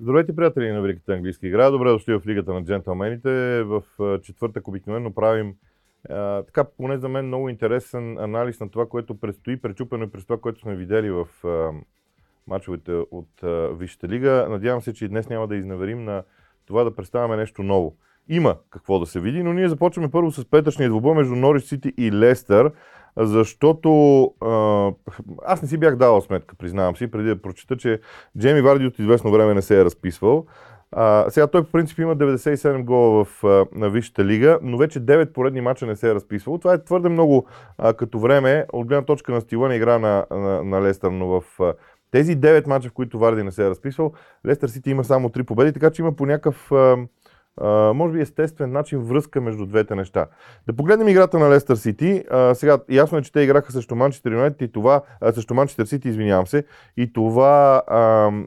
Здравейте, приятели на Великата английска игра. Добре дошли в Лигата на джентълмените. В четвъртък обикновено правим а, така, поне за мен, много интересен анализ на това, което предстои, пречупено и през това, което сме видели в а, мачовете от а, Висшата лига. Надявам се, че и днес няма да изневерим на това да представяме нещо ново. Има какво да се види, но ние започваме първо с петъчния двубой между Норис Сити и Лестър защото аз не си бях давал сметка, признавам си, преди да прочета, че Джейми Варди от известно време не се е разписвал. А, сега той по принцип има 97 гола в, а, на Висшата лига, но вече 9 поредни мача не се е разписвал. Това е твърде много а, като време, от гледна точка на стила на игра на, на, на Лестър, но в а, тези 9 мача, в които Варди не се е разписвал, Лестър Сити има само 3 победи, така че има по някакъв а, може би естествен начин връзка между двете неща. Да погледнем играта на Лестър Сити. сега, ясно е, че те играха срещу Манчестър Юнайтед и това, а, срещу Манчестър Сити, извинявам се, и това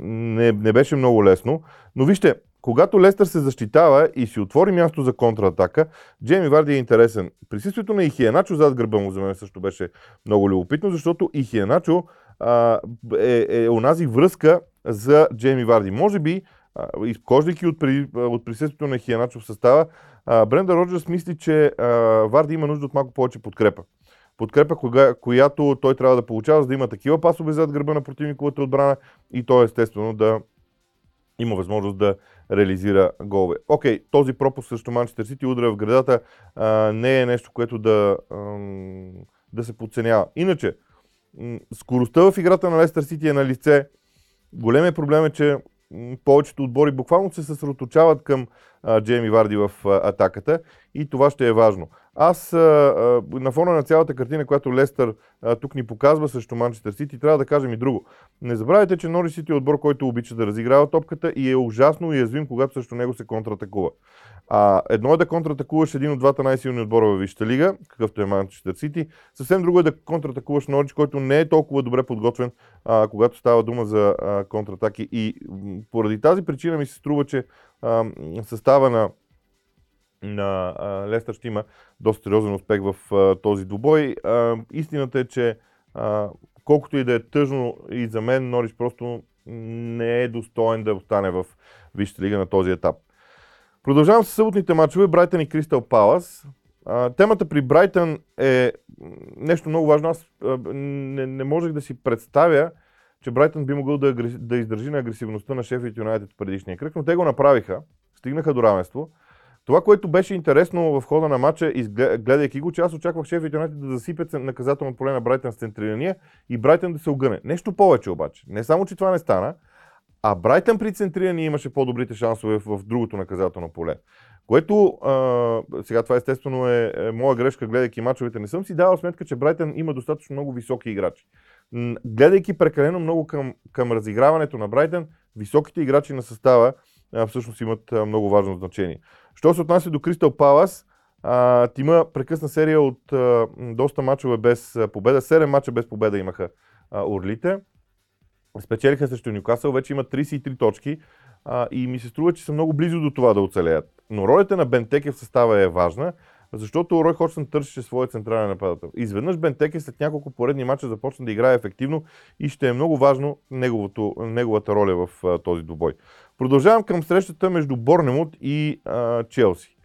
не, не беше много лесно. Но вижте, когато Лестър се защитава и си отвори място за контратака, Джейми Варди е интересен. Присъствието на Ихиеначо зад гърба му за мен също беше много любопитно, защото Ихиеначо а, е, е онази връзка за Джейми Варди. Може би изхождайки от, при, от присъствието на Хиеначо в състава, Бренда Роджерс мисли, че Варди има нужда от малко повече подкрепа. Подкрепа, кога, която той трябва да получава, за да има такива пасове зад гърба на противниковата отбрана и той естествено да има възможност да реализира голове. Окей, този пропуск срещу Манчестър Сити, удара в градата, а, не е нещо, което да, а, да се подценява. Иначе, скоростта в играта на Лестър Сити е на лице. Големият проблем е, че повечето отбори буквално се съсредоточават към Джейми Варди в атаката и това ще е важно. Аз на фона на цялата картина, която Лестър тук ни показва срещу Манчестър Сити, трябва да кажем и друго. Не забравяйте, че Нори Сити е отбор, който обича да разиграва топката и е ужасно уязвим, когато срещу него се контратакува. А, едно е да контратакуваш един от двата най-силни отбора във Висшата лига, какъвто е Манчестър Сити. Съвсем друго е да контратакуваш Норич, който не е толкова добре подготвен, а, когато става дума за а, контратаки. И поради тази причина ми се струва, че а, състава на на Лестър ще има доста сериозен успех в този двубой. А, истината е, че колкото и да е тъжно и за мен, Норич просто не е достоен да остане в Висшата лига на този етап. Продължавам с съботните мачове Брайтън и Кристал Палас. Темата при Брайтън е нещо много важно. Аз не, не можех да си представя, че Брайтън би могъл да, да издържи на агресивността на Шефът Юнайтед в предишния кръг, но те го направиха, стигнаха до равенство. Това, което беше интересно в хода на матча, гледайки го, че аз очаквах Шефът Юнайтед да засипят наказателно поле на Брайтън с центрирания и Брайтън да се огъне. Нещо повече обаче. Не само, че това не стана, а Брайтън при центриране имаше по-добрите шансове в, другото наказателно поле. Което, а, сега това естествено е, е моя грешка, гледайки мачовете, не съм си давал сметка, че Брайтън има достатъчно много високи играчи. Гледайки прекалено много към, към разиграването на Брайтън, високите играчи на състава всъщност имат много важно значение. Що се отнася до Кристал Палас, Тима прекъсна серия от доста мачове без победа. 7 мача без победа имаха Орлите спечелиха срещу Нюкасъл, вече имат 33 точки и ми се струва, че са много близо до това да оцелеят. Но ролята на Бентеке в състава е важна, защото Рой Ходжсън търсеше своя централен нападател. Изведнъж Бентеке след няколко поредни мача започна да играе ефективно и ще е много важно неговото, неговата роля в този двубой. Продължавам към срещата между Борнемут и а, Челси.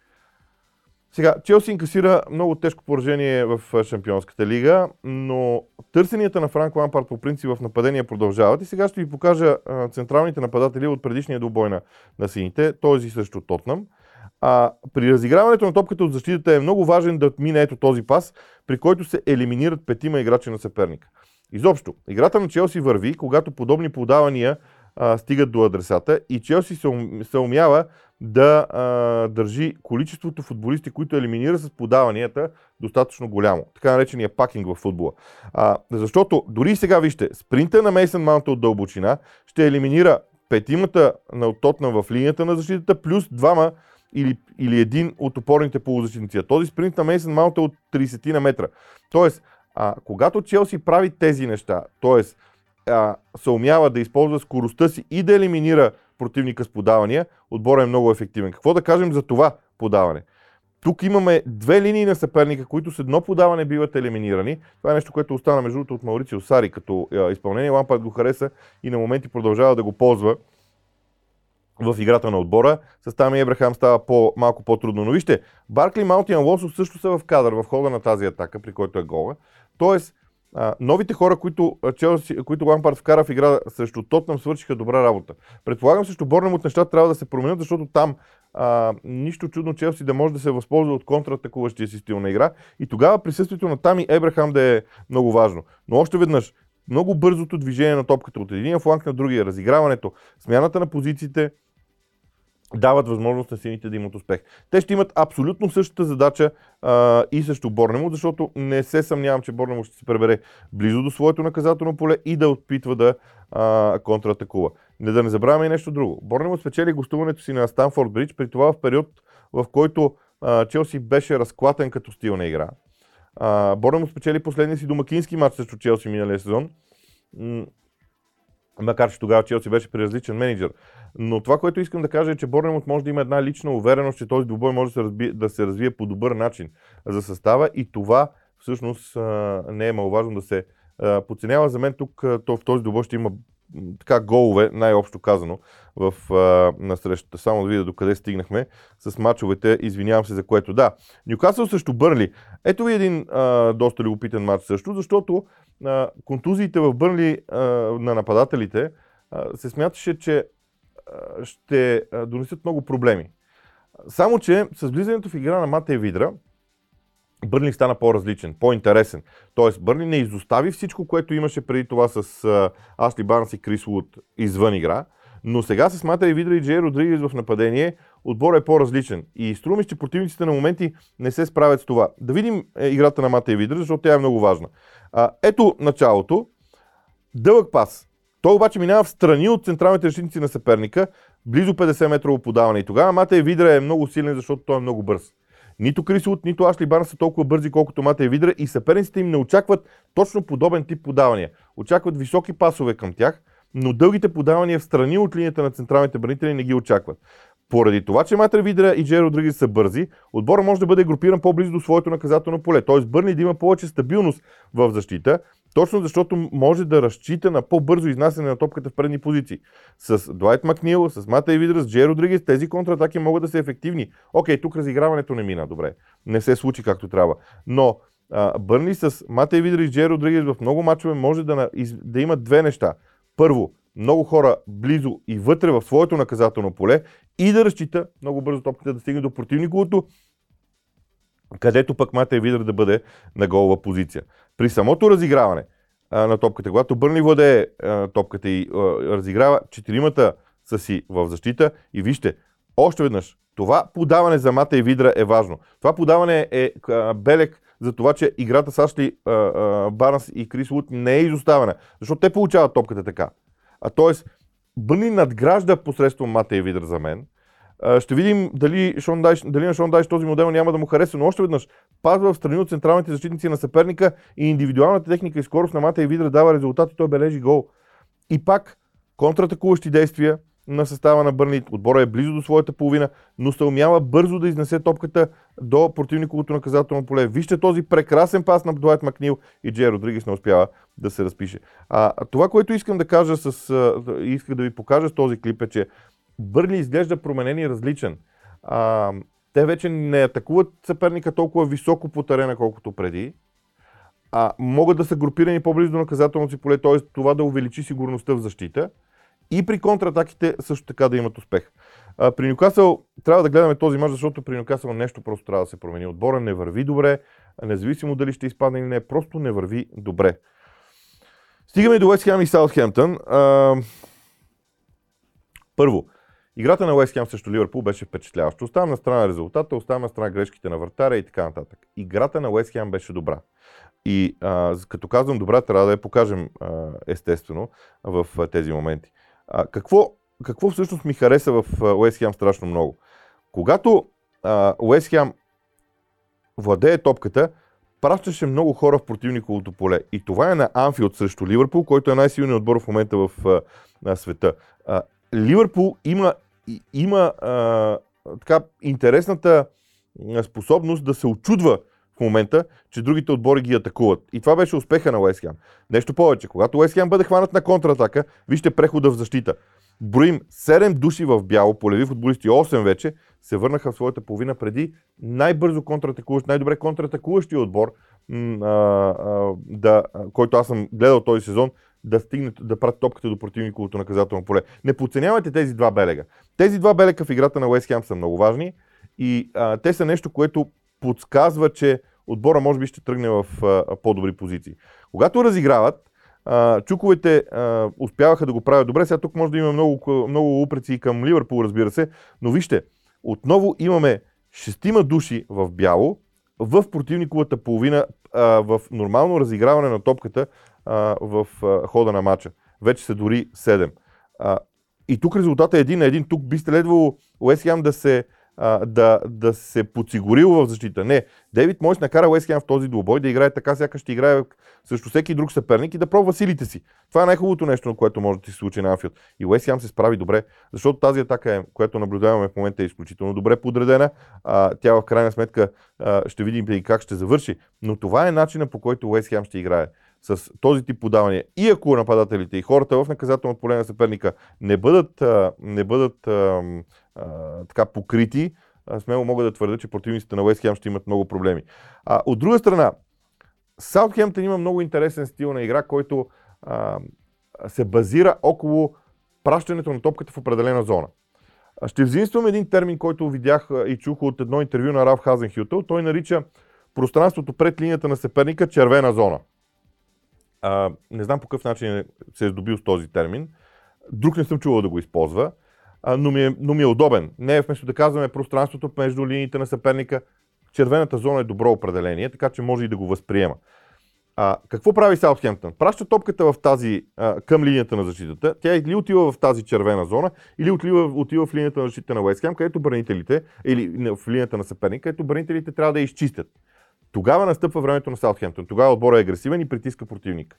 Сега, Челси инкасира много тежко поражение в Шампионската лига, но търсенията на Франк Лампард по принцип в нападения продължават и сега ще ви покажа централните нападатели от предишния двубой на, на сините, този срещу Тотнам. А, при разиграването на топката от защитата е много важен да мине ето този пас, при който се елиминират петима играчи на съперника. Изобщо, играта на Челси върви, когато подобни подавания а, стигат до адресата и Челси се, се умява да а, държи количеството футболисти, които елиминира с подаванията, достатъчно голямо. Така наречения пакинг в футбола. А, защото дори сега вижте, спринта на Мейсън Маунта от дълбочина ще елиминира петимата на Тотна в линията на защитата, плюс двама или, или един от опорните полузащитници. Този спринт на Мейсън Маунт е от 30 на метра. Тоест, а, когато Челси прави тези неща, т.е. се умява да използва скоростта си и да елиминира противника с подавания, отбора е много ефективен. Какво да кажем за това подаване? Тук имаме две линии на съперника, които с едно подаване биват елиминирани. Това е нещо, което остана между другото от Маурицио Сари като изпълнение. Лампард го хареса и на моменти продължава да го ползва. в играта на отбора. С Тами Ебрахам става по, малко по-трудно. Но вижте, Баркли, Маунтин и също са в кадър в хода на тази атака, при който е гола. Тоест, новите хора, които, Челси, които Лампард вкара в игра срещу Тотнам, свършиха добра работа. Предполагам, срещу от нещата трябва да се променят, защото там а, нищо чудно Челси да може да се възползва от контратакуващия си стил на игра. И тогава присъствието на Тами Ебрахам да е много важно. Но още веднъж, много бързото движение на топката от един фланг на другия, разиграването, смяната на позициите, дават възможност на сините да имат успех. Те ще имат абсолютно същата задача а, и също Борнемо, защото не се съмнявам, че Борнемо ще се пребере близо до своето наказателно поле и да опитва да а, контратакува. Не да не забравяме и нещо друго. Борнемо спечели гостуването си на Станфорд Бридж, при това в период, в който а, Челси беше разклатен като стил на игра. Борнемо спечели последния си домакински матч срещу Челси миналия сезон макар че тогава Челси беше при различен менеджер. Но това, което искам да кажа е, че Борнемот може да има една лична увереност, че този двубой може да се, разби, да се развие по добър начин за състава и това всъщност не е маловажно да се подценява. За мен тук в този двубой ще има така голове, най-общо казано, в, на срещата. Само да видя докъде стигнахме с мачовете. Извинявам се за което. Да, Нюкасъл също Бърли. Ето ви един а, доста любопитен матч също, защото а, контузиите в Бърли а, на нападателите а, се смяташе, че а, ще а, донесат много проблеми. Само, че с влизането в игра на Матей Видра, Бърли стана по-различен, по-интересен. Тоест, Бърли не изостави всичко, което имаше преди това с Ашли Барнс и Крис Вуд извън игра, но сега с Матери Видра и Джей Родригес в нападение, отборът е по-различен. И струва ми, че противниците на моменти не се справят с това. Да видим е, играта на Матери Видра, защото тя е много важна. А, ето началото. Дълъг пас. Той обаче минава в страни от централните решителници на съперника, близо 50 метрово подаване. И тогава Матей Видра е много силен, защото той е много бърз. Нито Крисот, нито Ашли Барн са толкова бързи, колкото Матей Видра и съперниците им не очакват точно подобен тип подавания. Очакват високи пасове към тях, но дългите подавания в страни от линията на централните бранители не ги очакват. Поради това, че Матер Видра и Джей Родригес са бързи, отбора може да бъде групиран по-близо до своето наказателно поле. Т.е. Бърни да има повече стабилност в защита, точно защото може да разчита на по-бързо изнасяне на топката в предни позиции. С Дуайт Макнил, с Мата Видра, с Джей Родригес, тези контратаки могат да са ефективни. Окей, тук разиграването не мина добре. Не се случи както трябва. Но а, Бърни с Мата Видра и Джей Родригес в много мачове може да, да имат две неща. Първо, много хора близо и вътре в своето наказателно поле и да разчита много бързо топката да стигне до противниковото, където пък Матей Видър да бъде на голова позиция. При самото разиграване а, на топката, когато Бърни владее а, топката и а, разиграва, четиримата са си в защита и вижте, още веднъж, това подаване за Мата и Видра е важно. Това подаване е а, белег за това, че играта с Ашли Барнс и Крис Лут не е изоставена, защото те получават топката така. А т.е. Бъни надгражда посредством Мата и Видър за мен. Ще видим дали, Шон Дайш, дали на Шон Дайш този модел няма да му хареса, но още веднъж пазва в страни от централните защитници на съперника и индивидуалната техника и скорост на Мата и Видър дава резултати, той бележи гол. И пак контратакуващи действия, на състава на Бърни. Отбора е близо до своята половина, но се умява бързо да изнесе топката до противниковото наказателно поле. Вижте този прекрасен пас на Дуайт Макнил и Джей Родригес не успява да се разпише. А, това, което искам да кажа с, исках да ви покажа с този клип е, че Бърли изглежда променен и различен. А, те вече не атакуват съперника толкова високо по терена, колкото преди. А, могат да са групирани по-близо до наказателното си поле, т.е. това да увеличи сигурността в защита и при контратаките също така да имат успех. А, при Нюкасъл трябва да гледаме този мач, защото при Нюкасъл нещо просто трябва да се промени. Отбора не върви добре, независимо дали ще изпадне или не, просто не върви добре. Стигаме до Уест Хем и Саутхемптън. Първо, играта на Уест Хем срещу Ливърпул беше впечатляваща. Оставам на страна резултата, оставам на страна грешките на вратаря и така нататък. Играта на Уест Хем беше добра. И а, като казвам добра, трябва да я покажем а, естествено в а, тези моменти. А, какво, какво всъщност ми хареса в Уест Хем страшно много? Когато Уест Хем владее топката, пращаше много хора в противниковото поле. И това е на Анфилд срещу Ливърпул, който е най-силният отбор в момента в а, света. А, Ливърпул има, има а, така интересната способност да се очудва в момента, че другите отбори ги атакуват. И това беше успеха на Уест Нещо повече, когато Уест бъде хванат на контратака, вижте прехода в защита. броим 7 души в бяло, полеви футболисти, 8 вече, се върнаха в своята половина преди най-бързо контратакуващ, най-добре контратакуващия отбор, а, а, да, който аз съм гледал този сезон, да стигне, да прати топката до противниковото наказателно поле. Не подценявайте тези два белега. Тези два белега в играта на Уест Хем са много важни и а, те са нещо, което подсказва, че отбора може би ще тръгне в а, по-добри позиции. Когато разиграват, а, чуковете а, успяваха да го правят добре. Сега тук може да има много, много упреци към Ливърпул, разбира се, но вижте, отново имаме шестима души в бяло, в противниковата половина, а, в нормално разиграване на топката а, в а, хода на матча. Вече са дори 7. А, и тук резултатът е един на един. Тук би следвало Уест да се а, да, да се подсигурил в защита. Не, Дейвид Мойс накара Уест в този двубой да играе така, сякаш ще играе срещу всеки друг съперник и да пробва силите си. Това е най-хубавото нещо, на което може да се случи на Анфилд. И Уест се справи добре, защото тази атака, е, която наблюдаваме в момента е изключително добре подредена. А, тя в крайна сметка а, ще видим и как ще завърши. Но това е начинът по който Уест ще играе с този тип подавания и ако нападателите и хората в наказателното поле на съперника не бъдат, не бъдат а, а, така покрити, смело мога да твърда, че противниците на Уест Хем ще имат много проблеми. А, от друга страна, Саутхемптън има много интересен стил на игра, който а, се базира около пращането на топката в определена зона. Ще взимствам един термин, който видях и чух от едно интервю на Раф Хазенхютъл. Той нарича пространството пред линията на съперника червена зона. А, не знам по какъв начин се е здобил с този термин. Друг не съм чувал да го използва, а, но, ми е, но ми е удобен. Не е вместо да казваме пространството между линиите на съперника. Червената зона е добро определение, така че може и да го възприема. А, какво прави Саутхемптън? Праща топката в тази, а, към линията на защитата. Тя или отива в тази червена зона, или отива, отива в линията на защита на Уестхем, където бранителите, или в линията на съперника, където бранителите трябва да изчистят. Тогава настъпва времето на Саутхемптън. Тогава отборът е агресивен и притиска противник.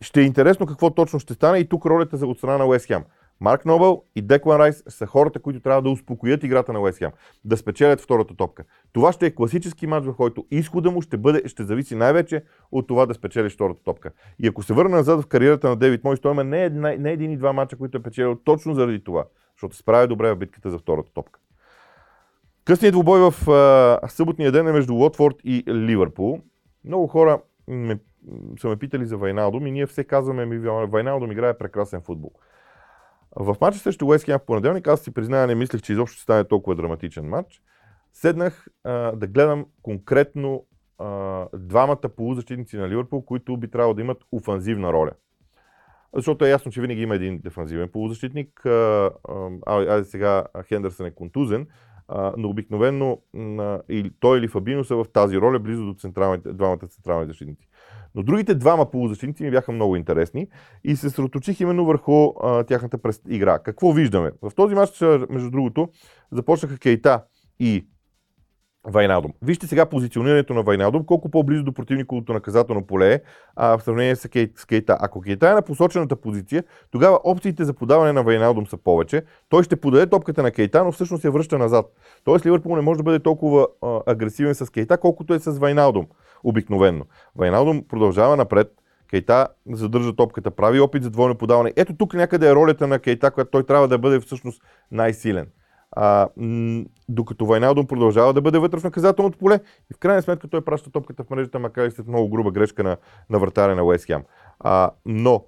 Ще е интересно какво точно ще стане и тук ролята за от страна на Уест Хем. Марк Нобъл и Деклан Райс са хората, които трябва да успокоят играта на Уест Хем, да спечелят втората топка. Това ще е класически матч, в който изхода му ще, бъде, ще зависи най-вече от това да спечелиш втората топка. И ако се върна назад в кариерата на Девид Мойс, той има не, не, не един и два мача, които е печелил точно заради това, защото справя добре в битката за втората топка. Късният двубой в а, съботния ден е между Лотфорд и Ливърпул. Много хора ме, са ме питали за Вайналдом и ние все казваме, ми Вайналдом играе прекрасен футбол. В матча срещу Уест в понеделник, аз си призная, не мислех, че изобщо ще стане толкова драматичен матч. Седнах а, да гледам конкретно а, двамата полузащитници на Ливърпул, които би трябвало да имат офанзивна роля. Защото е ясно, че винаги има един дефанзивен полузащитник. А, а, а сега Хендърсън е контузен, но обикновено той или Фабино са в тази роля, близо до централните, двамата централни защитници. Но другите двама полузащитници ми бяха много интересни и се сроточих именно върху а, тяхната игра. Какво виждаме? В този матч, между другото, започнаха Кейта и Вайналдом. Вижте сега позиционирането на Вайналдом, колко по-близо до противниковото наказателно поле е а, в сравнение с, Кейт, с Кейта. Ако Кейта е на посочената позиция, тогава опциите за подаване на Вайналдом са повече. Той ще подаде топката на Кейта, но всъщност я връща назад. Тоест Ливърпул не може да бъде толкова а, агресивен с Кейта, колкото е с Вайналдом обикновенно. Вайналдом продължава напред, Кейта задържа топката, прави опит за двойно подаване. Ето тук някъде е ролята на Кейта, която той трябва да бъде всъщност най-силен а, м- докато Вайналдом продължава да бъде вътре в наказателното поле и в крайна сметка той праща топката в мрежата, макар и след много груба грешка на, на вратаря на Уест Хем. Но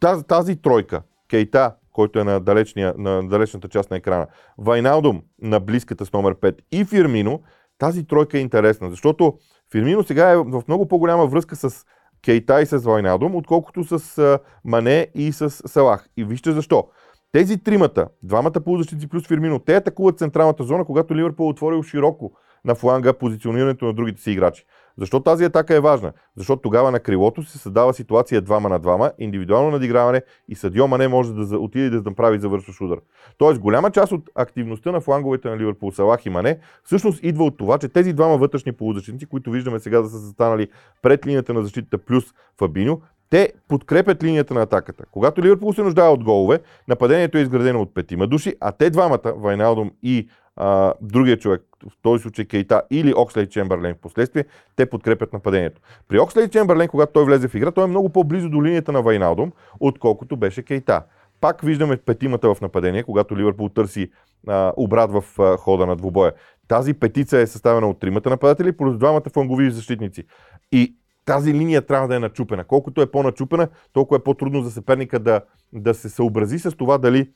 тази, тази тройка, Кейта, който е на, далечния, на далечната част на екрана, Вайналдом на близката с номер 5 и Фирмино, тази тройка е интересна, защото Фирмино сега е в много по-голяма връзка с Кейта и с Вайналдом, отколкото с Мане и с Салах. И вижте защо. Тези тримата, двамата полузащици плюс Фирмино, те атакуват централната зона, когато Ливърпул е отворил широко на фланга позиционирането на другите си играчи. Защо тази атака е важна? Защото тогава на крилото се създава ситуация двама на двама, индивидуално надиграване и Садио Мане може да отиде да направи завършващ удар. Тоест голяма част от активността на фланговете на Ливърпул, Салах и Мане, всъщност идва от това, че тези двама вътрешни полузащитници, които виждаме сега да са застанали пред линията на защитата плюс Фабиньо, те подкрепят линията на атаката. Когато Ливърпул се нуждае от голове, нападението е изградено от петима души, а те двамата, Вайналдом и а, другия човек, в този случай Кейта или Окслей Чемберлен в последствие, те подкрепят нападението. При Окслей Чемберлен, когато той влезе в игра, той е много по-близо до линията на Вайналдом, отколкото беше Кейта. Пак виждаме петимата в нападение, когато Ливърпул търси а, обрат в а, хода на двубоя. Тази петица е съставена от тримата нападатели, плюс двамата флангови защитници. И тази линия трябва да е начупена. Колкото е по-начупена, толкова е по-трудно за съперника да, да се съобрази с това дали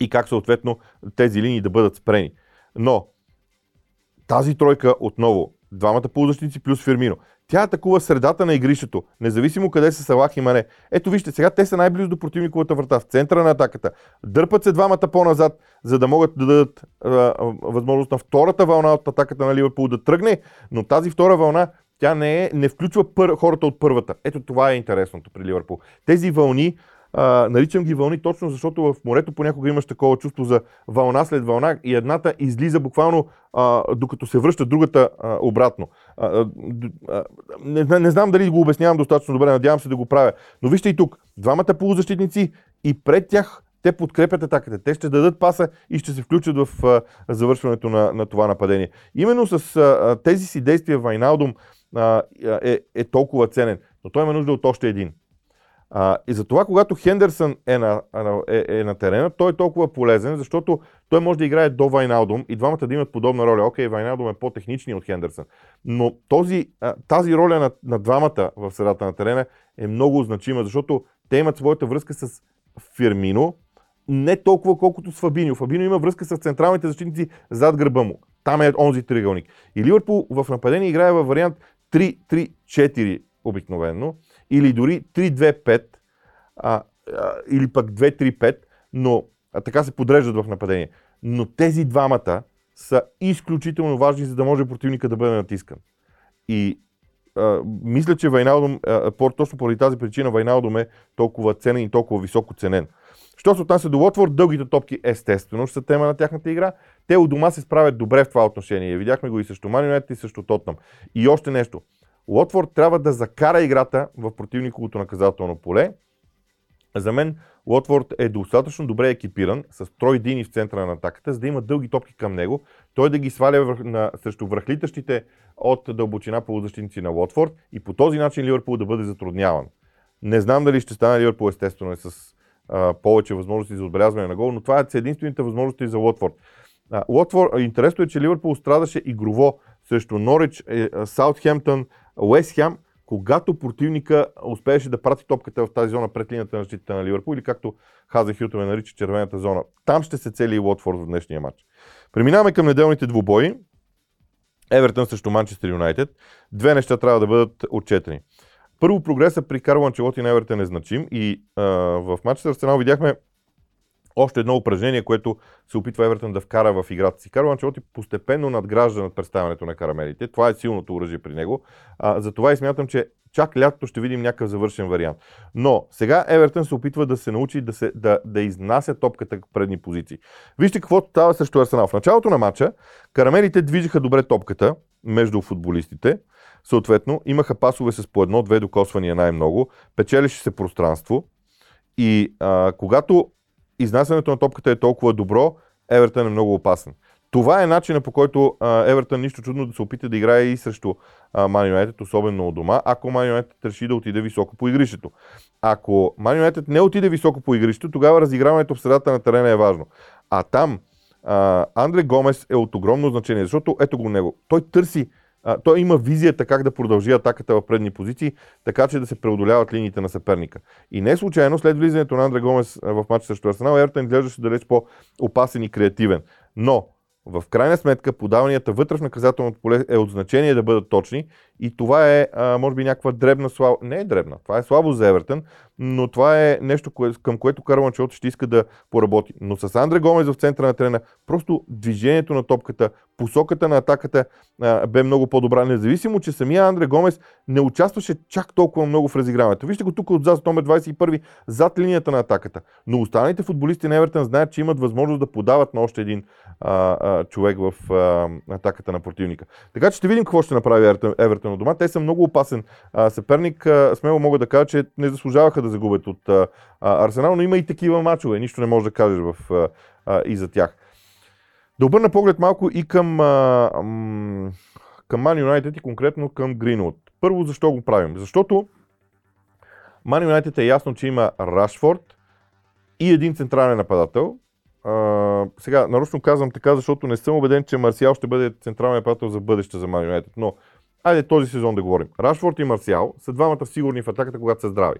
и как съответно тези линии да бъдат спрени. Но тази тройка отново, двамата полузащитници плюс Фирмино. Тя атакува средата на игрището, независимо къде са Салах и Мане. Ето вижте, сега те са най-близо до противниковата врата, в центъра на атаката. Дърпат се двамата по-назад, за да могат да дадат а, възможност на втората вълна от атаката на Ливърпул да тръгне, но тази втора вълна тя не, е, не включва пър, хората от първата. Ето това е интересното при Ливърпул. Тези вълни а, наричам ги вълни точно защото в морето понякога имаш такова чувство за вълна след вълна и едната излиза буквално а, докато се връща другата а, обратно. А, а, не, не знам дали го обяснявам достатъчно добре, надявам се да го правя. Но вижте и тук, двамата полузащитници и пред тях те подкрепят атаката. Те ще дадат паса и ще се включат в а, завършването на, на това нападение. Именно с а, тези си действия Вайналдум а, е, е толкова ценен. Но той има нужда от още един. А, и затова, когато Хендерсън е на, е, е на терена, той е толкова полезен, защото той може да играе до Вайналдум и двамата да имат подобна роля. Окей, Вайналдум е по-технични от Хендерсън, но този, тази роля на, на двамата в средата на терена е много значима, защото те имат своята връзка с Фирмино, не толкова колкото с Фабинио. Фабинио има връзка с централните защитници зад гърба му. Там е онзи триъгълник. И Ливърпул в нападение играе във вариант 3-3-4 обикновено или дори 3-2-5, а, а, или пък 2-3-5, но а, така се подреждат в нападение. Но тези двамата са изключително важни, за да може противника да бъде натискан. И а, мисля, че Вайналдом, а, точно поради тази причина Вайналдом е толкова ценен и толкова високо ценен. Що се отнася до Лотвор, дългите топки естествено ще са тема на тяхната игра. Те от дома се справят добре в това отношение. Видяхме го и също Манионет, и също Тотнам. И още нещо. Лотфорд трябва да закара играта в противниковото наказателно поле. За мен Лотфорд е достатъчно добре екипиран с Трой Дини в центъра на атаката, за да има дълги топки към него, той да ги сваля върх, на, срещу връхлитащите от дълбочина полузащитници на Лотфорд и по този начин Ливърпул да бъде затрудняван. Не знам дали ще стане Ливърпул естествено е с а, повече възможности за отбелязване на гол, но това е единствените възможности за Лотфорд. Лотфорд, интересно е, че Ливърпул страдаше игрово срещу Норич, е, Саутхемптън, Уест Хем, когато противника успееше да прати топката в тази зона пред линията на защита на Ливърпул или както Хаза Хютове нарича червената зона. Там ще се цели и Уотфорд в днешния матч. Преминаваме към неделните двубои. Евертън срещу Манчестър Юнайтед. Две неща трябва да бъдат отчетени. Първо, прогреса при Карл Анчелоти на Евертън е значим и а, в матча с Арсенал видяхме още едно упражнение, което се опитва Евертън да вкара в играта си. Карло Анчелоти постепенно надгражда над представянето на карамелите. Това е силното оръжие при него. А, затова и смятам, че чак лятото ще видим някакъв завършен вариант. Но сега Евертън се опитва да се научи да, се, да, да изнася топката в предни позиции. Вижте какво става срещу Арсенал. В началото на матча карамелите движиха добре топката между футболистите. Съответно, имаха пасове с по едно-две докосвания най-много, печелише се пространство. И а, когато изнасянето на топката е толкова добро, Евертън е много опасен. Това е начинът по който Евертън нищо чудно да се опита да играе и срещу Ман Юнайтед, особено от дома, ако Ман Юнайтед реши да отиде високо по игрището. Ако Ман Юнайтед не отиде високо по игрището, тогава разиграването в средата на терена е важно. А там Андре Гомес е от огромно значение, защото ето го него. Той търси а, той има визията как да продължи атаката в предни позиции, така че да се преодоляват линиите на съперника. И не случайно, след влизането на Андре Гомес в матча срещу Арсенал, Ертън изглеждаше далеч по-опасен и креативен. Но в крайна сметка подаванията вътре в наказателното поле е от значение да бъдат точни и това е, а, може би, някаква дребна слава. Не е дребна, това е слабо за Евертън, но това е нещо, кое, към което Карл Анчелоти ще иска да поработи. Но с Андре Гомес в центъра на трена, просто движението на топката, посоката на атаката а, бе много по-добра, независимо, че самия Андре Гомес не участваше чак толкова много в разиграването. Вижте го тук отзад, номер 21, зад линията на атаката. Но останалите футболисти на Евертън знаят, че имат възможност да подават на още един а, а, човек в а, атаката на противника. Така че ще видим какво ще направи Евертън от дома. Те са много опасен а, съперник. А, смело мога да кажа, че не заслужаваха да загубят от а, Арсенал, но има и такива мачове. Нищо не може да кажеш в, а, и за тях. Да обърна поглед малко и към, а, към Man United и конкретно към Greenwood. Първо, защо го правим? Защото Man United е ясно, че има Рашфорд и един централен нападател. А, сега, нарочно казвам така, защото не съм убеден, че Марсиал ще бъде централен нападател за бъдеще за Man United. Но, айде този сезон да говорим. Рашфорд и Марсиал са двамата сигурни в атаката, когато са здрави.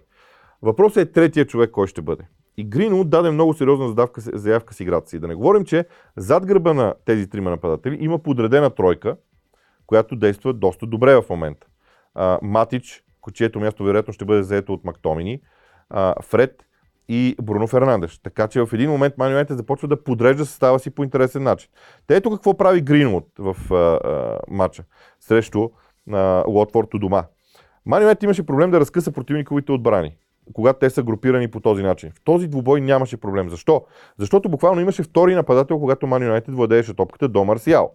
Въпросът е третия човек, кой ще бъде. И Гринвуд даде много сериозна задавка, заявка с играта си. Да не говорим, че зад гърба на тези трима нападатели има подредена тройка, която действа доста добре в момента. А, Матич, чието място вероятно ще бъде заето от Мактомини, а, Фред и Бруно Фернандеш. Така че в един момент Ман започва да подрежда състава си по интересен начин. Те ето какво прави Гринвуд в а, а, матча срещу а, у дома. Ман имаше проблем да разкъса противниковите отбрани когато те са групирани по този начин. В този двубой нямаше проблем. Защо? Защото буквално имаше втори нападател, когато Ман Юнайтед владееше топката до Марсиал.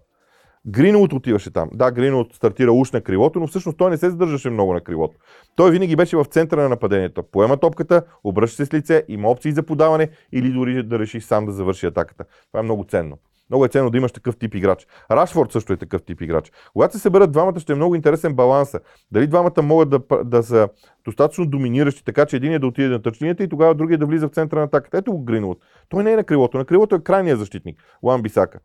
Гринвуд отиваше там. Да, Гринвуд стартира уж на крилото, но всъщност той не се задържаше много на крилото. Той винаги беше в центъра на нападението. Поема топката, обръща се с лице, има опции за подаване или дори да реши сам да завърши атаката. Това е много ценно. Много е ценно да имаш такъв тип играч. Рашфорд също е такъв тип играч. Когато се съберат двамата, ще е много интересен баланса. Дали двамата могат да, да са достатъчно доминиращи, така че един е да отиде на тъчлинията и тогава другия да влиза в центъра на атаката. Ето го Гринвуд. Той не е на крилото. На крилото е крайният защитник. Лан Бисака.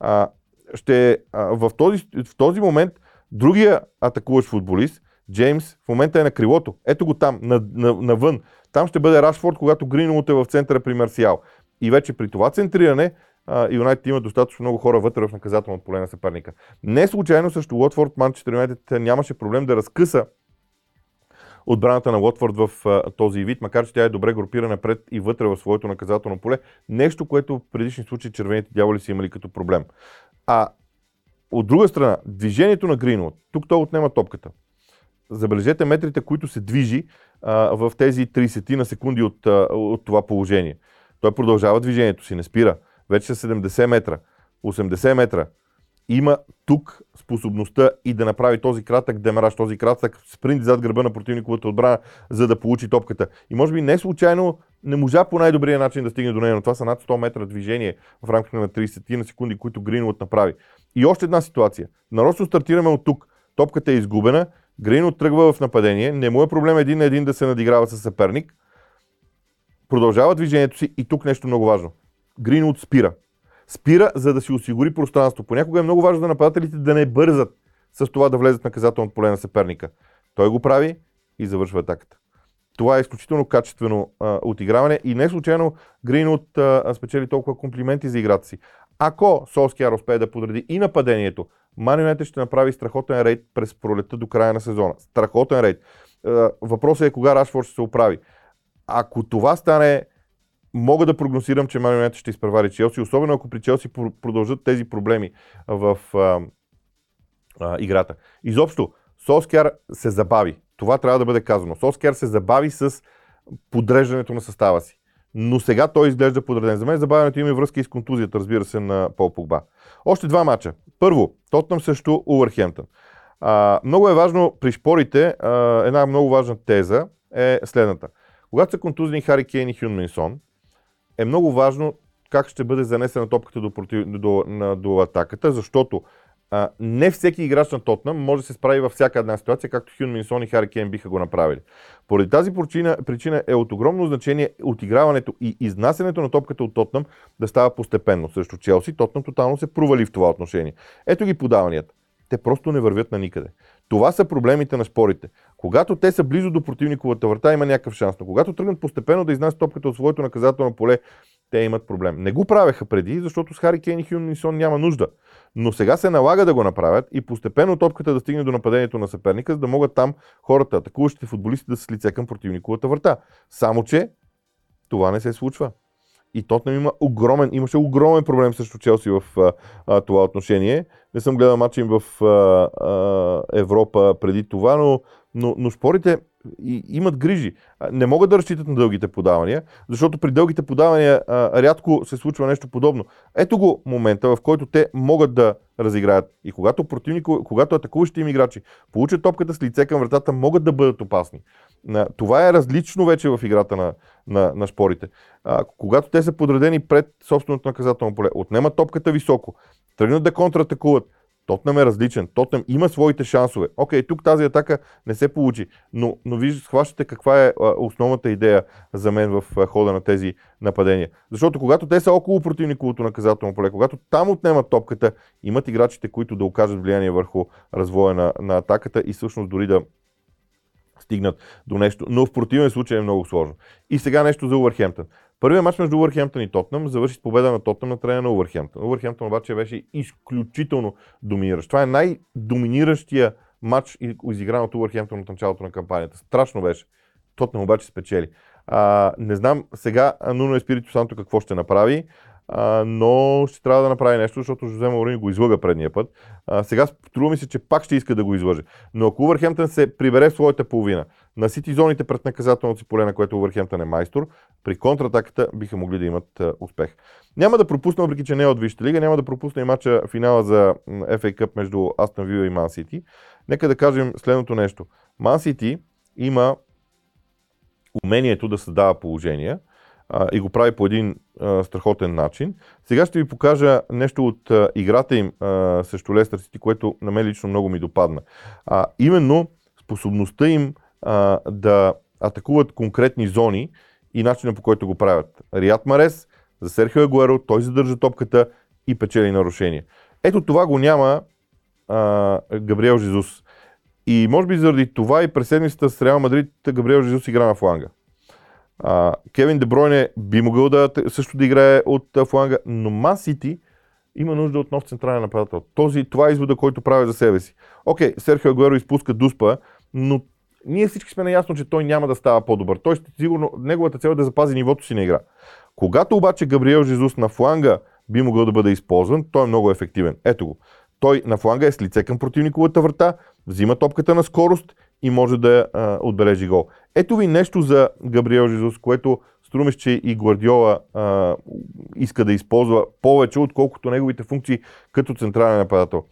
А, ще, а, в, този, в този момент другия атакуващ футболист, Джеймс, в момента е на крилото. Ето го там, на, на, навън. Там ще бъде Рашфорд, когато Гринвуд е в центъра при Марсиал. И вече при това центриране Юнайтед има достатъчно много хора вътре в наказателното поле на съперника. Не случайно също Уотфорд, Манчестър Юнайтед нямаше проблем да разкъса отбраната на Уотфорд в а, този вид, макар че тя е добре групирана пред и вътре в своето наказателно поле. Нещо, което в предишни случаи червените дяволи са имали като проблем. А от друга страна, движението на Гринвуд, тук той отнема топката. Забележете метрите, които се движи а, в тези 30 на секунди от, а, от това положение. Той продължава движението си, не спира вече са 70 метра, 80 метра. Има тук способността и да направи този кратък демараж, този кратък спринт зад гърба на противниковата отбрана, за да получи топката. И може би не случайно не можа по най-добрия начин да стигне до нея, но това са над 100 метра движение в рамките на 30 на секунди, които Гринвуд направи. И още една ситуация. Нарочно стартираме от тук. Топката е изгубена, Гринвуд тръгва в нападение, не му е проблем един на един да се надиграва с съперник, продължава движението си и тук нещо много важно. Гринвуд спира. Спира, за да си осигури пространство. Понякога е много важно за нападателите да не бързат с това да влезат на наказателното поле на съперника. Той го прави и завършва атаката. Това е изключително качествено а, отиграване и не случайно Гринвуд спечели толкова комплименти за играта си. Ако Солскияр успее да подреди и нападението, Манионете ще направи страхотен рейд през пролета до края на сезона. Страхотен рейд. Въпросът е кога Рашфорд ще се оправи. Ако това стане, мога да прогнозирам, че Ман ще изпревари Челси, особено ако при Челси продължат тези проблеми в а, а, играта. Изобщо, Соскяр се забави. Това трябва да бъде казано. Соскяр се забави с подреждането на състава си. Но сега той изглежда подреден. За мен забавянето има връзка и с контузията, разбира се, на Пол Погба. Още два мача. Първо, Тотнам също Увърхемптън. А, много е важно при шпорите, а, една много важна теза е следната. Когато са контузни Хари Кейн и Хюн Минсон, е много важно как ще бъде занесена топката до, против, до, на, до атаката, защото а, не всеки играч на Тотнам може да се справи във всяка една ситуация, както Хюн Минсон и Хари Кен биха го направили. Поради тази причина, причина е от огромно значение отиграването и изнасянето на топката от Тотнам да става постепенно. Срещу Челси Тотнам тотално се провали в това отношение. Ето ги подаванията. Те просто не вървят на никъде. Това са проблемите на спорите. Когато те са близо до противниковата врата, има някакъв шанс. Но когато тръгнат постепенно да изнасят топката от своето наказателно поле, те имат проблем. Не го правеха преди, защото с Хари Кейн и Хюн Нисон няма нужда. Но сега се налага да го направят и постепенно топката да стигне до нападението на съперника, за да могат там хората, атакуващите футболисти да се лице към противниковата врата. Само, че това не се случва. И Тотнем има огромен, имаше огромен проблем срещу Челси в а, а, това отношение. Не съм гледал матча им в а, а, Европа преди това, но, но, но спорите и, имат грижи. Не могат да разчитат на дългите подавания, защото при дългите подавания а, рядко се случва нещо подобно. Ето го момента, в който те могат да разиграят. И когато противник, когато атакуващите им играчи получат топката с лице към вратата, могат да бъдат опасни. Това е различно вече в играта на, на, на спорите. А, когато те са подредени пред собственото наказателно поле, отнемат топката високо, тръгнат да контратакуват, Тотнам е различен. Тотнам има своите шансове. Окей, тук тази атака не се получи, но, но виж, схващате каква е основната идея за мен в хода на тези нападения. Защото когато те са около противниковото наказателно поле, когато там отнемат топката, имат играчите, които да окажат влияние върху развоя на, на атаката и всъщност дори да стигнат до нещо. Но в противен случай е много сложно. И сега нещо за Увърхемптън. Първият матч между Увърхемптън и Тотнам завърши с победа на Тотнам на трена на Увърхемптън. Увърхемптън обаче беше изключително доминиращ. Това е най-доминиращия матч, изигран от Увърхемптън от началото на кампанията. Страшно беше. Тотнам обаче спечели. А, не знам сега Нуно Еспирито Санто какво ще направи а, но ще трябва да направи нещо, защото Жозе Маурини го излъга предния път. А, сега струва ми се, че пак ще иска да го излъже. Но ако Увърхемптън се прибере в своята половина, на сити зоните пред наказателното си поле, на което Увърхемптън е майстор, при контратаката биха могли да имат а, успех. Няма да пропусна, въпреки че не е от Висшата лига, няма да пропусна и мача финала за FA Cup между Астон Вила и Ман Сити. Нека да кажем следното нещо. Ман Сити има умението да създава положения, а, и го прави по един а, страхотен начин. Сега ще ви покажа нещо от а, играта им а, срещу Лестър Сити, което на мен лично много ми допадна. А, именно способността им а, да атакуват конкретни зони и начина по който го правят. Рият Марес за Серхио Агуеро, той задържа топката и печели нарушение. Ето това го няма а, Габриел Жезус. И може би заради това и през седмицата с Реал Мадрид Габриел Жезус игра на фланга. А, Кевин Дебройне би могъл да също да играе от фланга, но Ман Сити има нужда от нов централен нападател. Този, това е извода, който прави за себе си. Окей, Серхио Агуеро изпуска дуспа, но ние всички сме наясно, че той няма да става по-добър. Той ще сигурно, неговата цел е да запази нивото си на игра. Когато обаче Габриел Жезус на фланга би могъл да бъде използван, той е много ефективен. Ето го. Той на фланга е с лице към противниковата врата, взима топката на скорост и може да а, отбележи гол. Ето ви нещо за Габриел Жезус, което струмеш, че и Гвардиола а, иска да използва повече, отколкото неговите функции като централен нападател.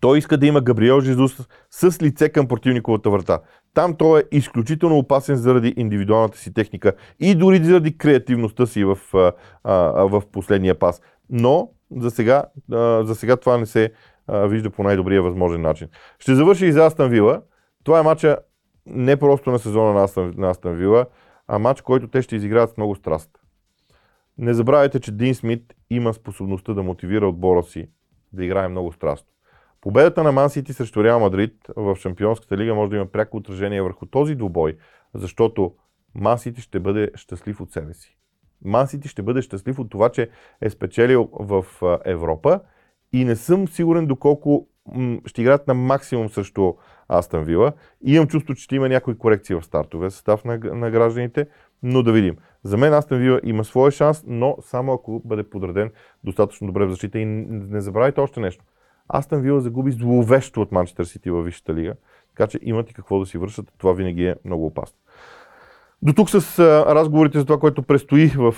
Той иска да има Габриел Жезус с лице към противниковата врата. Там той е изключително опасен заради индивидуалната си техника и дори заради креативността си в, а, а, в последния пас. Но за сега, а, за сега това не се вижда по най-добрия възможен начин. Ще завърши и за Астан Вила. Това е матча не просто на сезона на Астан, на Астан Вила, а матч, който те ще изиграят с много страст. Не забравяйте, че Дин Смит има способността да мотивира отбора си да играе много страстно. Победата на Ман Сити срещу Реал Мадрид в Шампионската лига може да има пряко отражение върху този двубой, защото Ман Сити ще бъде щастлив от себе си. Ман Сити ще бъде щастлив от това, че е спечелил в Европа и не съм сигурен доколко ще играят на максимум срещу Астан Вила. Имам чувство, че ще има някои корекции в стартове състав на, на гражданите, но да видим. За мен Астан Вила има своя шанс, но само ако бъде подреден достатъчно добре в защита. И не забравяйте още нещо. Астан Вила загуби зловещо от Манчестър Сити във Висшата лига, така че имат и какво да си вършат. Това винаги е много опасно. До тук с а, разговорите за това, което предстои в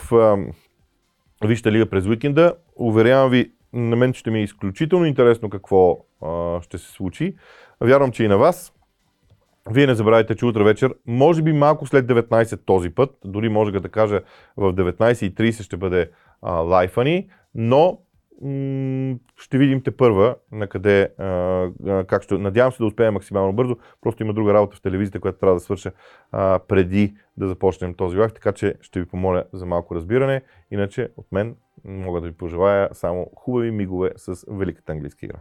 Висшата лига през уикенда. Уверявам ви, на мен ще ми е изключително интересно какво а, ще се случи. Вярвам, че и на вас. Вие не забравяйте, че утре вечер, може би малко след 19 този път, дори може да кажа в 19.30 ще бъде а, лайфа ни, но ще видим те първа на къде, как ще... Надявам се да успея максимално бързо, просто има друга работа в телевизията, която трябва да свърша преди да започнем този лайф, така че ще ви помоля за малко разбиране. Иначе от мен мога да ви пожелая само хубави мигове с великата английска игра.